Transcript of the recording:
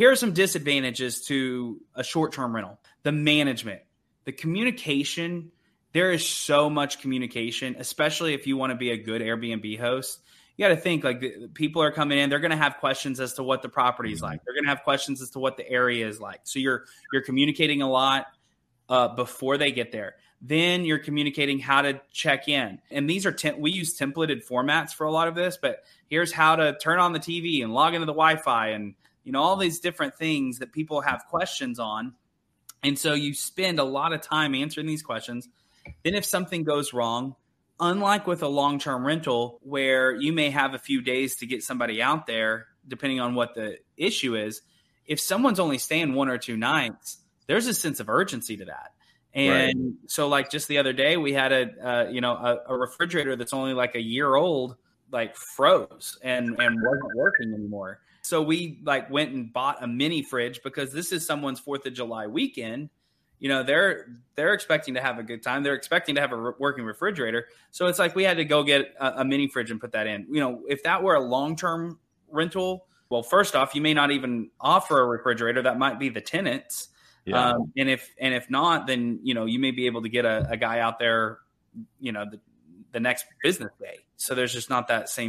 Here are some disadvantages to a short term rental the management, the communication. There is so much communication, especially if you want to be a good Airbnb host. You got to think like people are coming in, they're going to have questions as to what the property is mm-hmm. like. They're going to have questions as to what the area is like. So you're you're communicating a lot uh, before they get there. Then you're communicating how to check in. And these are, tem- we use templated formats for a lot of this, but here's how to turn on the TV and log into the Wi Fi and, you know, all these different things that people have questions on. And so you spend a lot of time answering these questions. Then if something goes wrong, unlike with a long term rental where you may have a few days to get somebody out there, depending on what the issue is, if someone's only staying one or two nights, there's a sense of urgency to that. And right. so, like just the other day, we had a uh, you know a, a, refrigerator that's only like a year old, like froze and and wasn't working anymore. So we like went and bought a mini fridge because this is someone's Fourth of July weekend. You know they're they're expecting to have a good time. They're expecting to have a re- working refrigerator. So it's like we had to go get a, a mini fridge and put that in. You know, if that were a long term rental, well, first off, you may not even offer a refrigerator. That might be the tenants yeah. Um, and if and if not, then you know you may be able to get a, a guy out there, you know, the, the next business day. So there's just not that same